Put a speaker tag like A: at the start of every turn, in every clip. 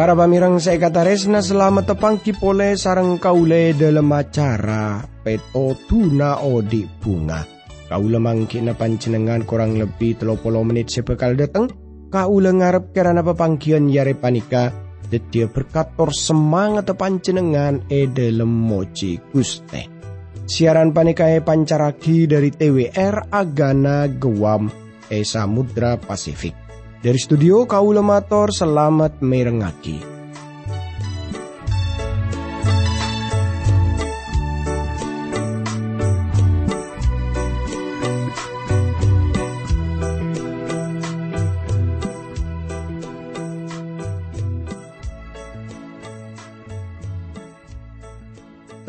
A: Para pamirang saya kata resna selamat tepangki pole sarang kaule dalam acara peto tuna odi bunga. Kaula mangki na pancenengan kurang lebih telopolo menit sepekal dateng. Kaula ngarep kerana pepangkian yare panika. Detia berkator semangat pancenengan e dalam moci guste. Siaran panikae pancaraki dari TWR Agana Gewam e Samudra Pasifik. Dari studio Kaula Mator selamat merengaki.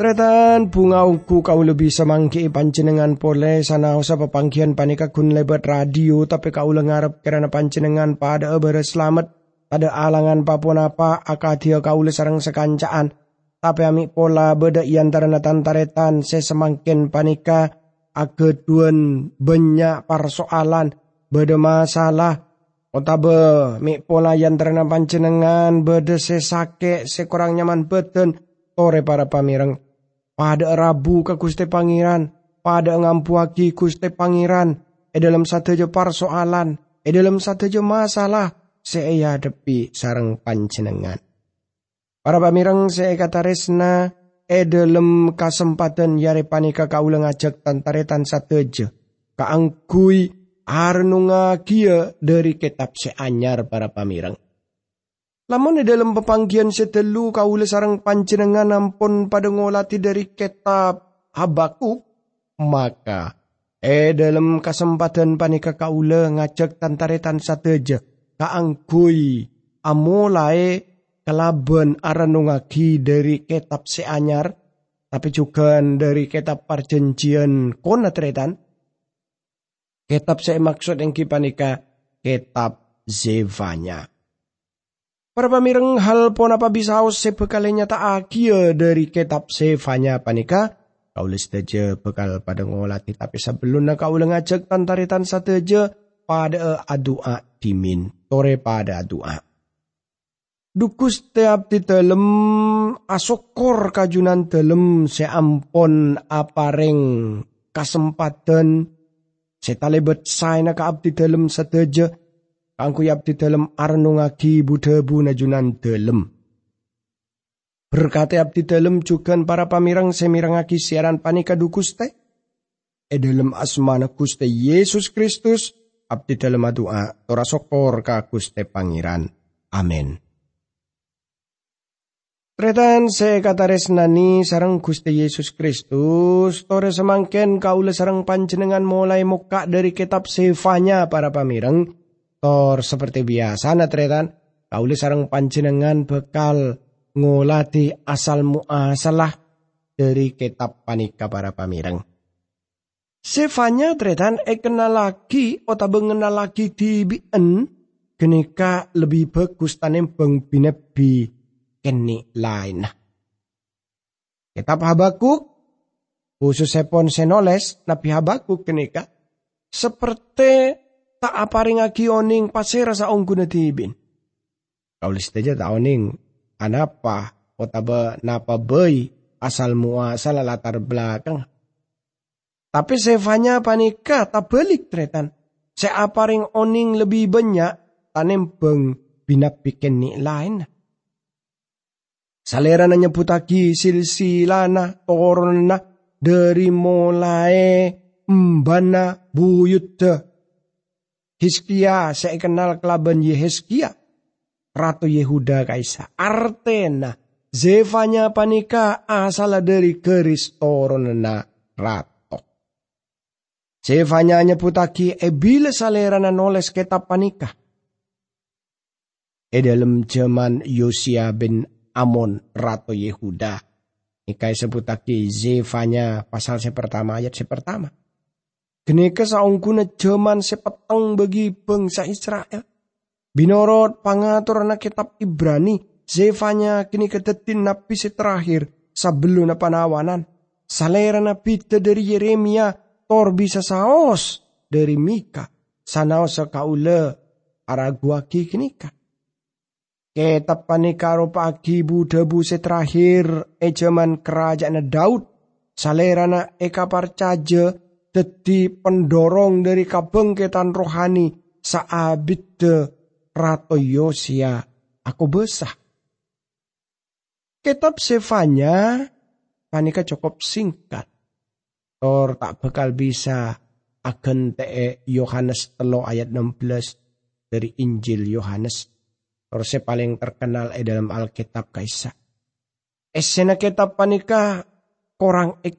A: Tretan bunga uku kau lebih semangki pancenengan pole sana usa pepangkian panika kun lebat radio tapi kau ngarep kerana pancenengan pada ebere selamat. Pada alangan papun apa akadia kau sarang sekancaan tapi amik pola beda iantara natan taretan se semangkin panika ageduan banyak persoalan. Beda masalah. Otabe mik pola yang terena pancenengan beda se se kurang nyaman beten tore para pamireng pada Rabu ke Gusti Pangeran, pada ngampuaki Gusti Pangeran, e dalam satu je persoalan, e dalam satu je masalah, saya depi sarang pancenengan. Para pamirang saya kata resna, e dalam kesempatan yare panika kau ngajak satu je, kaangkui arnunga kia dari kitab seanyar para pamirang. Lamun di dalam pepanggian setelu kaula sarang panjenengan ampun pada ngolati dari kitab Habakuk, maka eh dalam kesempatan panika kaula ngajak tantaretan sateja kaangkui amulai kelaban aranungagi dari kitab seanyar tapi juga dari kitab perjanjian konatretan kitab saya maksud yang kipanika kitab Zevanya. Para pamireng hal pon apa bisa sebekalinya tak akia dari kitab sefanya panika. Kau saja bekal pada ngolati tapi sebelum kau ngajak tantaritan sateja pada adua dimin. Tore pada adua. Dukus tiap di dalam asokor kajunan dalam seampon apareng kesempatan setalebet ka abdi dalam sateja Angku di dalam arnungagi budabu najunan dalam. Berkati abdi dalam juga para pamirang semirangaki siaran panika dukuste. E dalam asmana kuste Yesus Kristus, abdi dalam doa, tora sokor ka kuste pangeran. Amin. Tretan se kata resnani sarang Gusti Yesus Kristus, tore semangken kaula sarang panjenengan mulai muka dari kitab sefanya para pamirang, Tor seperti biasa natretan, kauli sarang panjenengan bekal ngolati asal muasalah dari kitab panika para pamireng. Sefanya tretan e kenal lagi ota mengenal lagi di bien. Genika lebih bagus tanem beng binebi. Keni lain. Kitab Habakuk khusus sepon senoles nabi Habakuk kenika seperti tak aparingagi oning pasera sa ongku na tibin. Kaulis taja ta oning anapa o taba napa bay asal mua sa latar belakang. Tapi sefanya panika balik tretan. Se aparing oning lebih banyak tanem beng binapiken ni lain. Salera na nyebutagi silsilana torna dari mulai mbana buyut Hiskia saya kenal kelaban Yeheskia. Ratu Yehuda kaisa. Artena. Zevanya panika asal dari keris torona rato. Zevanya nyeputaki ebile salera noles kitab panika. E dalam zaman Yosia bin Amon Ratu Yehuda. Ikai sebutaki Zevanya pasal sepertama ayat sepertama. Geneka saungkuna jaman sepeteng bagi bangsa Israel. Binorot pangatur anak kitab Ibrani, Zefanya kini ketetin nabi terakhir sebelum panawanan. Salera nabi dari Yeremia, tor bisa saos dari Mika. Sanaos kaula araguaki kenika. Kitab panikaro pagi budabu terakhir e zaman kerajaan Daud. Salerana eka parcaja dadi pendorong dari kabengketan rohani saabit de Rato Yosia aku besah. Kitab Sefanya panika cukup singkat. Tor tak bakal bisa agen te Yohanes telo ayat 16 dari Injil Yohanes Terus paling terkenal eh dalam Alkitab kaisa. Esena kitab panika korang e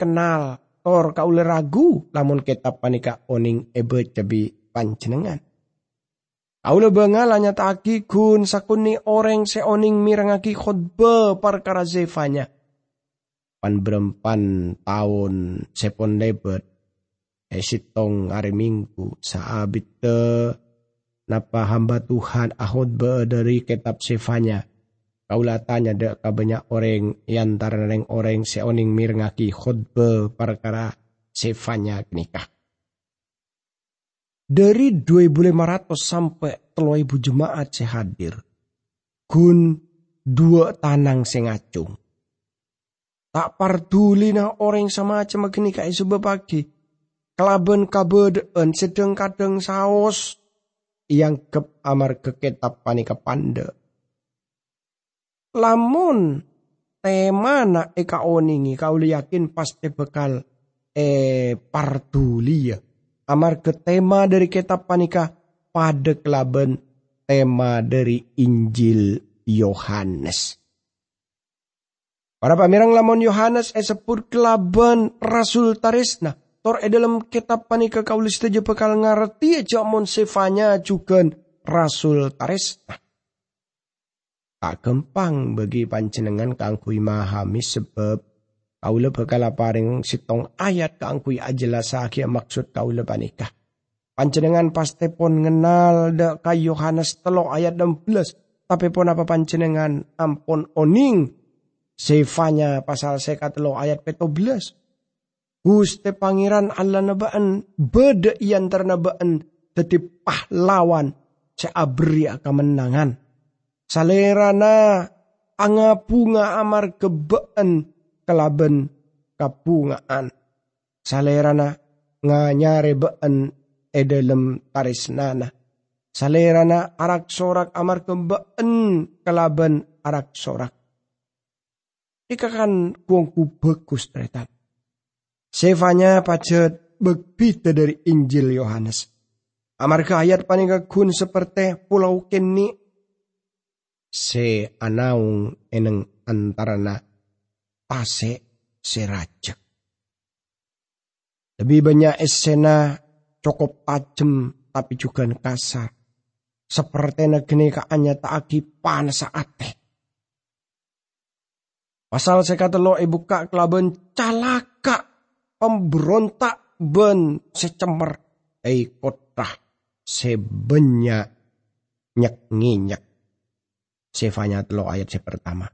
A: kenal. Tor kaule ragu lamun kitab panika oning ebe cebi panjenengan. Kaule bengal hanya taki kun sakuni orang seoning mirangaki khutbah perkara zefanya. Pan berempan tahun sepon lebet. Esitong hari minggu saabit napa hamba Tuhan ahod dari kitab sifanya. Kaulah tanya dek banyak orang yang neng orang seoning mirngaki khutbah perkara sifanya nikah. Dari 2500 sampai 3000 jemaat sehadir. Gun dua tanang sengacung. Tak partuli na orang sama aja magini kai pagi. Kelaben kabeden sedeng kadeng saos yang ke amar kitab panika. Lamun tema na eka oningi kau yakin pasti bekal e ya. Amar ke tema dari kitab panika pada kelaben tema dari Injil Yohanes. Para pamirang lamun Yohanes esepur kelaben Rasul Tarisna Tor e dalam kitab panika kaulis teja bekal ngerti aja mon sefanya juga Rasul Tares. Tak gempang bagi panjenengan kangkui mahami sebab kaula bakal paring sitong ayat kangkui ajelas akhir maksud kaula panika. Panjenengan pasti pun ngenal da kay Yohanes telo ayat 16. Tapi pun apa panjenengan ampun oning. Sefanya pasal sekat telo ayat 17 Guste Pangeran Allah nabaan beda ian ternabaan teti pahlawan seabri kemenangan. Salerana bunga amar kebaan kelaben kapungaan. Salerana nganyare baan edelem tarisnana. Salerana arak sorak amar kebaan kelaben arak sorak. Ikakan kuangku bagus teretan. Sefanya pacet begbita dari Injil Yohanes. Amarga ayat kun seperti pulau keni se anaung eneng antarana pase serajak. Lebih banyak esena cukup tajam tapi juga kasar. Seperti negeni kaanya taaki panas ate. Pasal saya kata lo ibu kak kelaben calaka pemberontak ben secemer ei kotah sebenya nyak nginyak. Sefanya telo ayat se pertama.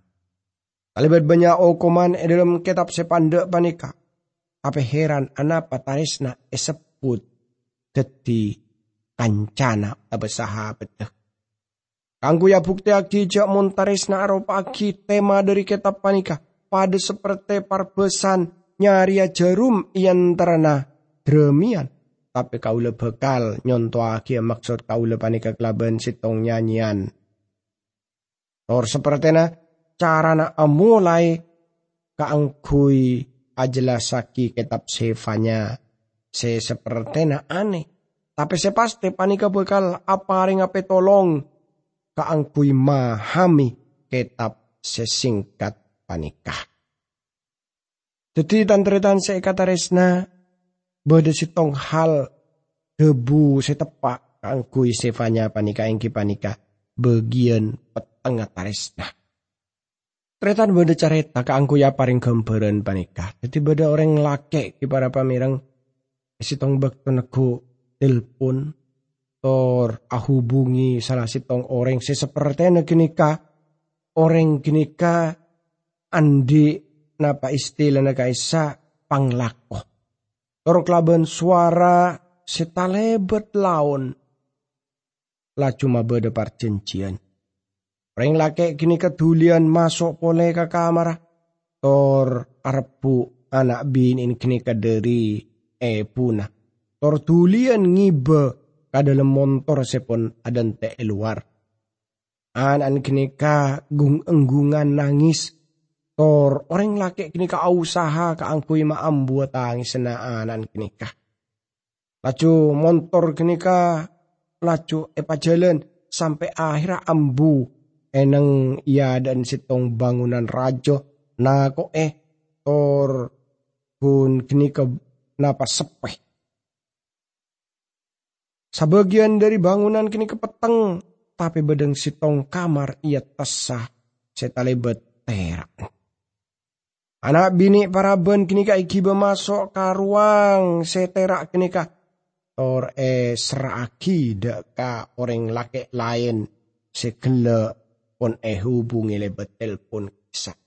A: Kalibat banyak okoman e dalam kitab sepandek panika. Apa heran anapa tarisna eseput deti kancana abesaha beteh. Kangku ya bukti aki jak montarisna aropaki tema dari kitab panika. Pada seperti parbesan nyaria jarum ian terana dremian. Tapi kaula bekal nyontoake maksud kaula panika kelaban sitong nyanyian. Or sepertina carana amulai kaangkui ajelasaki kitab sefanya. Se sepertina aneh. Tapi se pasti panika bekal apa ring ape tolong kaangkui mahami kitab sesingkat panikah. Jadi tantretan saya kata resna bode sitong hal debu setepak kangkui sefanya panika engki panika bagian petengah taresna. Tretan careta kangku ya paring gambaran panika. Jadi bode orang lake di para pamirang sitong bakto nego telepon tor ahubungi salah sitong orang seseperti negenika orang genika andi napa istilah na kaisa panglako. Torok laban suara setalebet laon. La cuma beda percencian. Orang laki kini kedulian masuk pole ke kamar. Tor arpu anak binin kini kaderi e puna. Tor tulian ngibe ka dalam motor sepon adan te luar. Anan kini ka gung enggungan nangis. Tor orang laki kini ka usaha ka angkui maam buat tangis na anan kini ka. Lacu motor kini ka lacu epa jalan sampai akhir ambu eneng ia dan sitong bangunan rajo na ko eh tor kun kini ke napa sepeh. Sebagian dari bangunan kini kepeteng, tapi bedeng sitong kamar ia tesah setalebet terak. Anak bini para ben kini ka ikiba masuk ke ruang seterak kini ka. Tor e seraki dek ka orang laki lain sekele pon e hubungi lebet telpon kisah.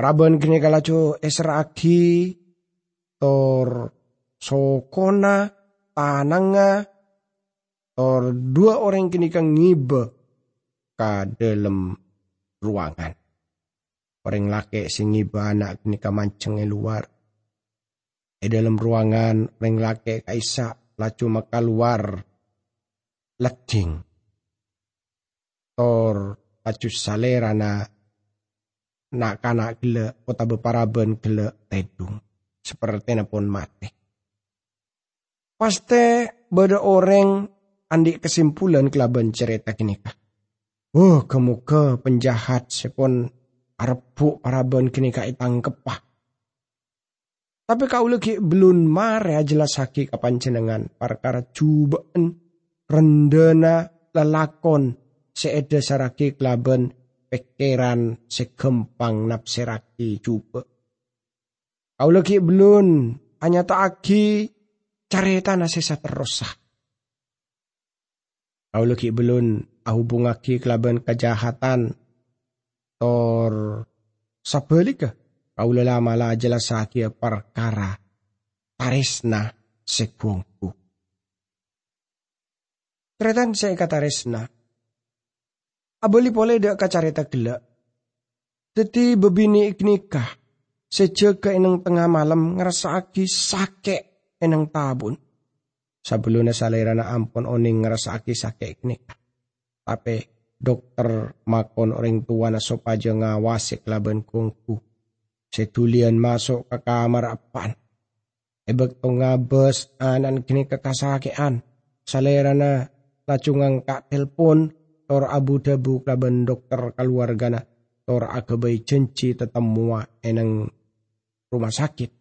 A: Raben kini kalacu esraki tor sokona tananga tor dua orang kini kang ngibe ka dalam ruangan. Orang laki sing ngibe anak kini ka manceng luar. E dalam ruangan orang laki kaisa lacu maka luar leding. Tor lacu salerana nak kanak gele kota beparaben gele tedung seperti pun mati. Paste beda orang andi kesimpulan kelaban cerita kini kah. Oh kemuka penjahat sepon arpu paraben kini kah itangkepah. Tapi kau lagi belum mare jelas haki kapan cenengan perkara cubaan rendena lelakon seeda saraki kelaban pikiran segempang napseraki juga. Kau lagi belum hanya tak aki carita nasisa terus Kau lagi belum ahubungaki kelaban kejahatan tor sabelika kau lama lah jelasaki perkara tarisna sekungku. Tretan saya kata resna, Abali pole dak kacarita gelak. Teti bebini iknikah. Sejak eneng tengah malam ngerasaki sakit eneng tabun. Sebelumnya salerana ampun oning ngerasaki sakit iknikah. Tapi dokter makon orang tua na sopaja ngawasi kelaban kungku. Setulian masuk ke kamar apaan. Ebek to ngabes anan kini kekasakian. Salerana lacungang kak telpon tor abu dabu kaban dokter keluargana tor akabai cenci tetemua eneng rumah sakit.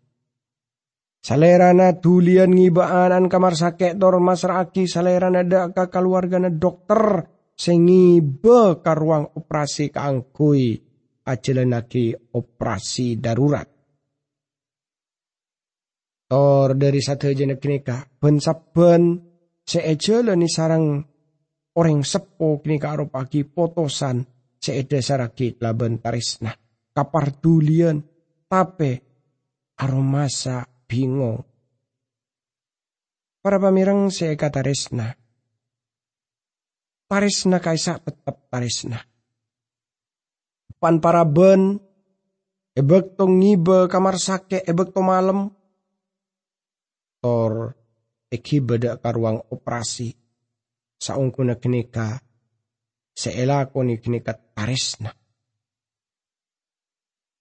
A: Salerana tulian ngibaanan kamar sakit tor masraki salerana da ka keluargana dokter sengibe ka ruang operasi kaangkui ajelenaki operasi darurat. Tor dari satu jenis kenika ben saben seejelani sarang orang sepo kini karo pagi potosan seeda saraki laban tarisna kapar dulian tape aromasa bingung para pamirang seeka tarisna tarisna kaisa tetap tarisna pan para ben ebek to ngibe kamar sake ebek to malam tor eki beda karuang operasi saungku na kinika seela ko ni kinika tarisna.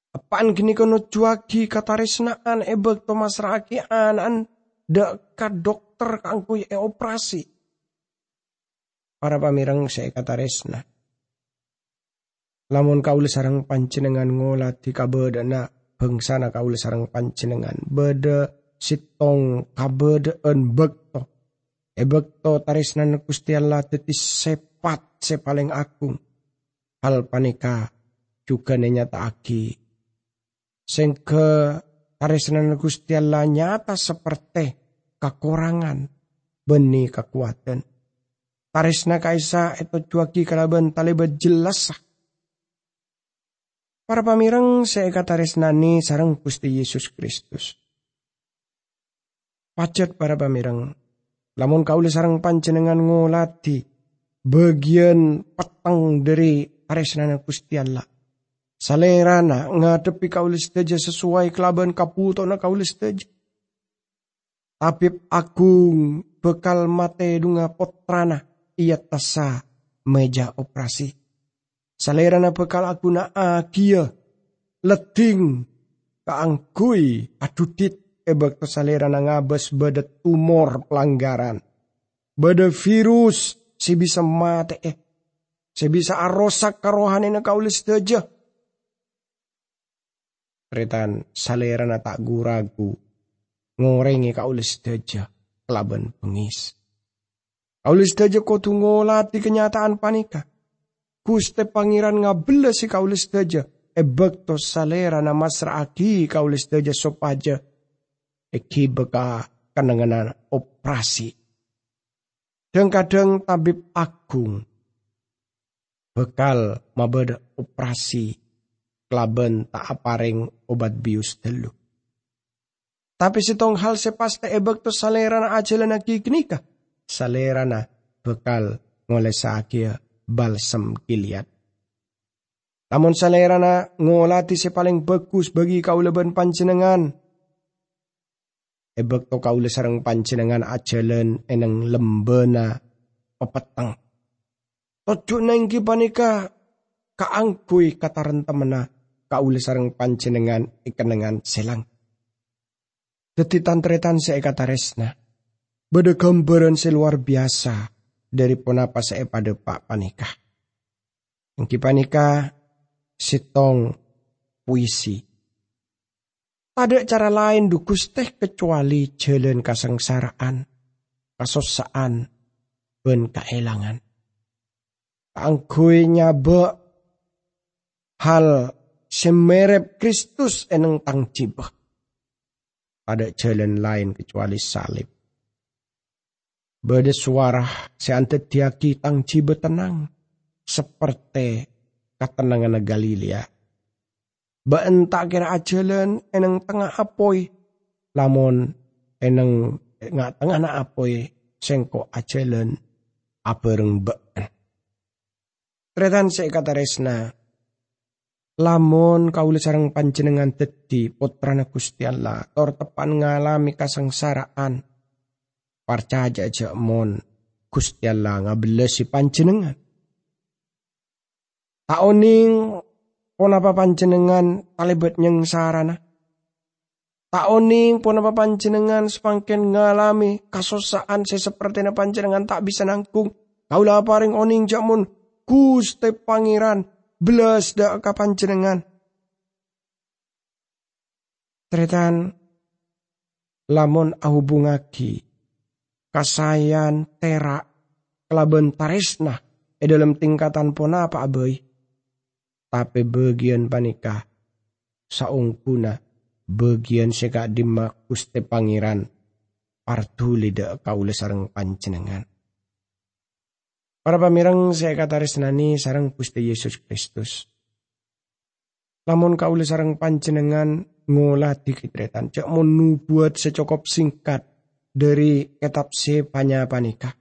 A: Apaan kini kono cuaki katarisnaan ebek Thomas Raki anan de ka dokter kangku e operasi. Para pamirang saya kataresna. Lamun kaul sarang pancenengan ngolat di kabedana bangsana kaul sarang pancenengan beda sitong kabedaan bekto Ebekto tarisnan Gusti Allah tetis sepat sepaling agung. Hal panika juga nenyata aki. Sengke tarisnan Gusti Allah nyata seperti kekurangan beni kekuatan. Tarisna kaisa itu cuaki kalaban talibat jelas Para pamirang saya kata tarisnani sarang Gusti Yesus Kristus. Pacet para pamirang Lamun kaule sarang panjenengan ngolati bagian petang dari aresnana Gusti Allah. Salerana ngadepi kaulis teja sesuai kelaban kaputo na kaulis teja. Tabib agung bekal mate dunga potrana ia tasa meja operasi. Salerana bekal aku na agia leting kaangkui adudit ebek salerana ngabes beda tumor pelanggaran. Beda virus si bisa mate eh. Si bisa arosak karohane na kaulis teja. Retan salerana tak guragu ngorengi kaulis daja kelaban pengis. Kaulis daja kotu ngolati kenyataan panika. Kuste pangeran ngabela si kaulis daja. E bekto salera na masra aki kaulis daja sopaja. E beka kananganan operasi. Dan kadang tabib agung. Bekal mabeda operasi. Kelaban tak apareng obat bius telu. Tapi tong hal sepaste ebek to salera na ajala na kiknika. Salera na bekal ngole sakya balsam kiliat. Namun salera na ngolati si paling bagus bagi kaulaban panjenengan. Ebek to kaula sarang panjenengan ajalan eneng lembena pepetang. Tojo nengki panika kaangkui kataran temena kaula sarang panjenengan ikenengan selang Deti tantretan saya kata resna. Bada gambaran luar biasa dari ponapa saya pada pak panikah. Engki panikah sitong puisi. Ada cara lain dukus teh kecuali jalan kasengsaraan, kasosaan, ben kaelangan. Angkui nyaba hal semerep Kristus eneng tang cibah ada jalan lain kecuali salib. Bada suara seantet tiaki tang cibe tenang. Seperti ketenangan Galilea. Ba entak kira ajalan eneng tengah apoi. Lamun eneng nggak tengah na apoi. Sengko ajalan apereng baan. Tretan saya kata resna Lamun kaula sarang panjenengan dadi putrana Gusti Allah, tor tepan ngalami kasengsaraan. Parcaja aja mon Gusti Allah ngabelesi panjenengan. Taoning ponapa panjenengan talibet nyeng sarana. Taoning ponapa panjenengan sepangken ngalami kasosaan seperti panjenengan tak bisa nangkung. Kaula paring oning jamun Gusti Pangeran belas dak kapan jenengan. Tretan lamun ahubungaki kasayan terak kelaben taresna e dalam tingkatan pona apa abai. Tapi bagian panika saungkuna bagian seka dimak kuste pangeran partuli dak kaule sareng panjenengan. Para pamirang saya kata resnani sarang Gusti Yesus Kristus. Lamun kaula sarang panjenengan ngolah dikitretan cek mau nubuat secokop singkat dari kitab si panika.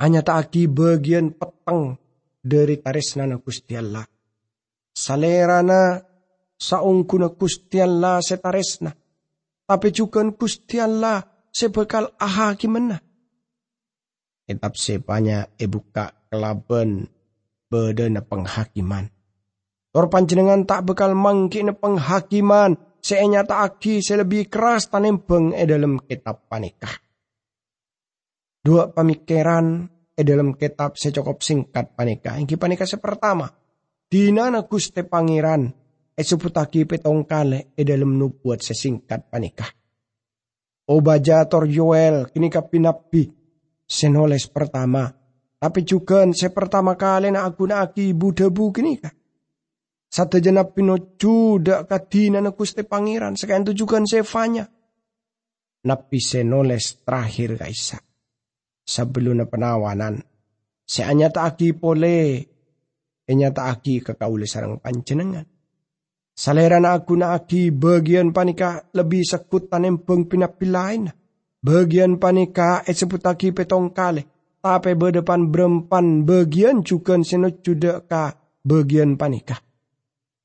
A: Hanya tak bagian peteng dari tarisnana Gusti Allah. Salerana saungkuna Gusti Allah setaresna. Tapi juga Gusti Allah sebekal aha gimana Kitab sepanya ebuka kelaben bedena penghakiman. Tor panjenengan tak bekal mangki ne penghakiman. Seenya tak aki selebih keras tanembeng e dalam kitab panikah. Dua pemikiran e dalam kitab secokop singkat panikah. Ingki panikah sepertama. Dinana guste pangeran e seputaki petong kale e dalam nubuat sesingkat panikah. Obajator Yoel kini kapinapi senoles pertama. Tapi juga se pertama kali na aku aki budebu kini ka. Satu jenap pino juda kadina na kuste pangeran. Sekian itu juga fanya. Napi senoles terakhir kaisa. Sebelum na penawanan. Seanya tak aki pole. Enya tak aki kekauli sarang panjenengan. Saleran aku na aki bagian panika lebih sekut tanem peng pinapilain. Bagian panika et seputaki petong kale. tapi berdepan berempan bagian juga seno juda ka bagian panikah.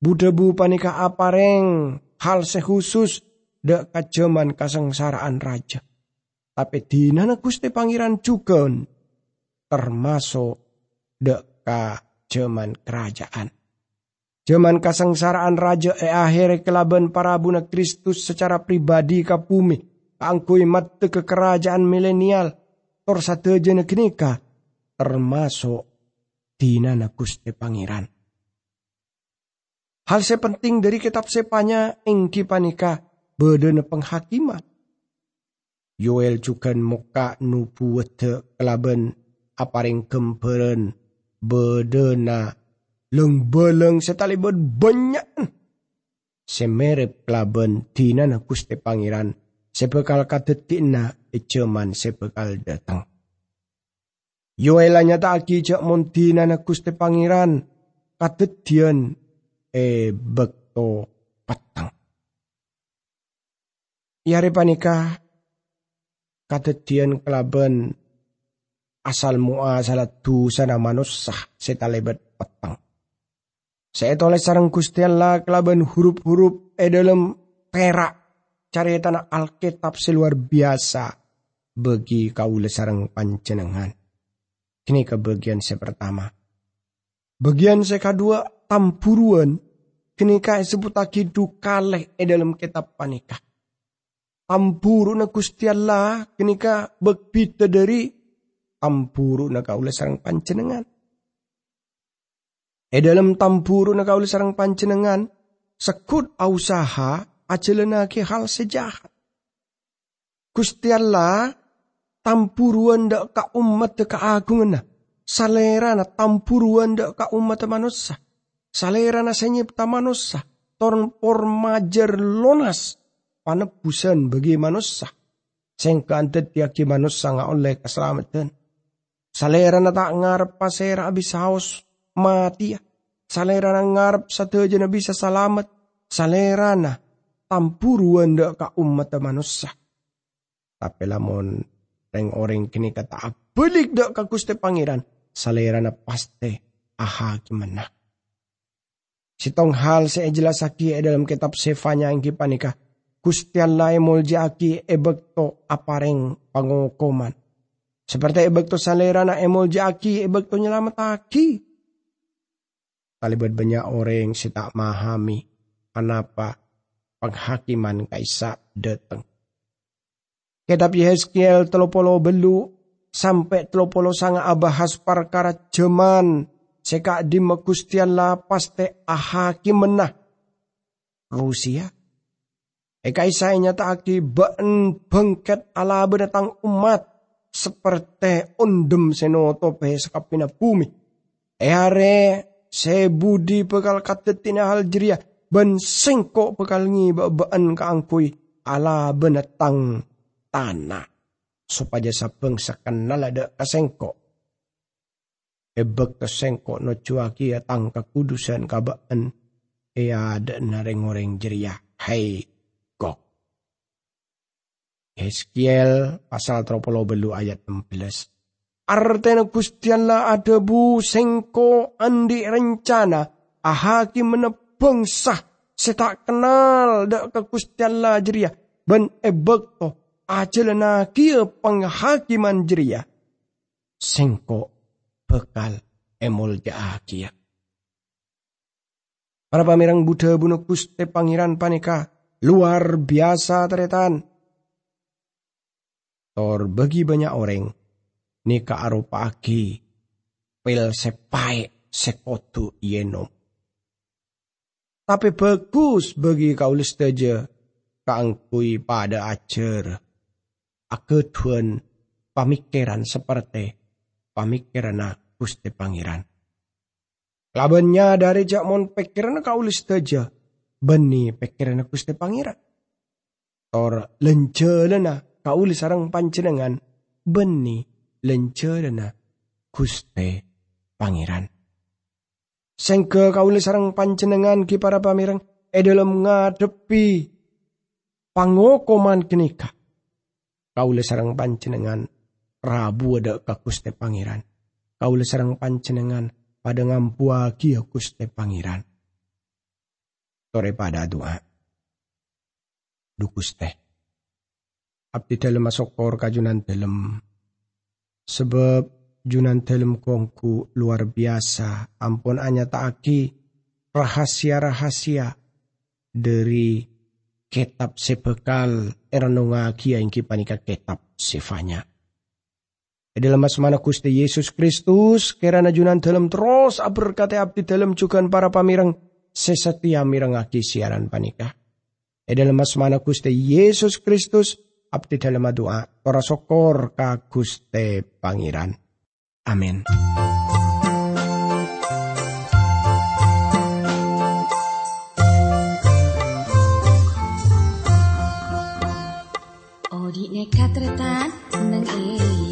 A: Budebu panikah apareng hal sekhusus dek kajaman kasengsaraan raja. Tapi di nana Gusti Pangeran juga termasuk dek kajaman kerajaan. Zaman kasengsaraan raja e akhir kelaban para buna Kristus secara pribadi ka bumi. Angkui mate ke kerajaan milenial. Tor satu jene kenika. Termasuk dinana Gusti Pangeran. Hal sepenting dari kitab sepanya engki panika bedena penghakiman. Yoel juga muka nubuat kelaban aparing kemperen bedena Leng setalibon banyak. Semerep kelaban tina na kuste pangeran. Sebekal katetina ecaman sebekal datang. Yoelanya aki cak montina na kuste pangeran. Katetian e bekto patang. Yari panika katetian kelaban asal mua salat tu sana manusah setalebet petang. Saya toleh sarang Gusti Allah kelaban huruf-huruf e dalam perak cari tanah Alkitab seluar biasa bagi kaula sarang panjenengan. Ini ke bagian saya pertama. Bagian saya kedua tampuruan. Kini kaya sebut lagi dukaleh e dalam kitab panikah. Tampuru na Gusti Allah kini ka begbita dari tampuru na kaula sarang panjenengan. E dalam tampuru na kauli sarang pancenengan, sekut usaha ajalanake hal sejahat. Gusti Allah tampuruan dak ka umat ka agungan salera na tampuruan dak ka umat manusia. Salera na senyipta manusia. Torn por majer lonas panebusan bagi manusia. Sengka antet tiaki manusia nga oleh keselamatan. Salera na tak ngarep pasera abis haus mati ya. Salera na ngarap sa teja na bisa salamat. Salera na tampuruan da ka umat manusia. Tapi lamon reng orang kini kata balik da ka kuste pangeran. Salera na paste aha gimana. Sitong hal saya jelasaki e dalam kitab sefanya yang kipanika. Gusti Allah emolji ebekto apareng pangokoman. Seperti ebekto salera na emolji aki ebekto nyelamat aki. Kalibat banyak orang si tak mahami anapa penghakiman kaisa datang. Kitab Yehezkiel telopolo belu sampai telopolo sanga abahas perkara jeman seka di mekustian la paste ahaki menah. Rusia. Eka isa nyata aki ben bengket ala benatang umat seperti undem senoto pe sekapina bumi. Eare sebudi bekal katetina hal jeria ben sengko bekal ngi baan kaangkui ala benetang tanah. Supaya sapeng sakenal ada kasengko. Ebek kasengko no cuaki atang kekudusan kabaan ia ada nareng-oreng jeria kok Eskiel pasal tropolo belu ayat 16 Artena ada bu sengko andi rencana. Ahaki menebeng sah. Setak kenal dak ke gustianlah jeria ben ebek to. Ajelana kia penghakiman jeria sengko bekal emol jaakia. Para pamirang Buddha bunuh kuste pangeran panika luar biasa teretan. Tor bagi banyak orang ni agi pil sepai sekotu yenom. Tapi bagus bagi kaulis saja kaangkui pada ajar. Aketuan pamikiran seperti pamikiran Gusti Pangeran. Labannya dari jakmon pikiran kaulis saja. Beni pikiran Gusti Pangeran. Tor lencelena kaulis sarang pancenengan. Beni lencerna Guste Pangeran. Sengke kauli sarang panjenengan ki para pamirang e dalam ngadepi pangokoman kenika. Kauli sarang panjenengan Prabu ada ka Gusti Pangeran. Kaula sareng panjenengan pada ngampuagi Gusti Pangeran. Tore pada doa. Dukus teh. Abdi dalam masokor kajunan dalam. Sebab junan dalam kongku luar biasa. Ampun anya taaki rahasia-rahasia dari kitab sebekal eranunga kia ingki panika kitab sifanya. Dalam mana Gusti Yesus Kristus kerana junan dalam terus berkata abdi dalam juga para pamirang sesetia mirengaki siaran panika. Dalam mana Gusti Yesus Kristus abdi dalam doa ora sokor ka Gusti Pangeran. Amin.
B: katretan nang alam dunia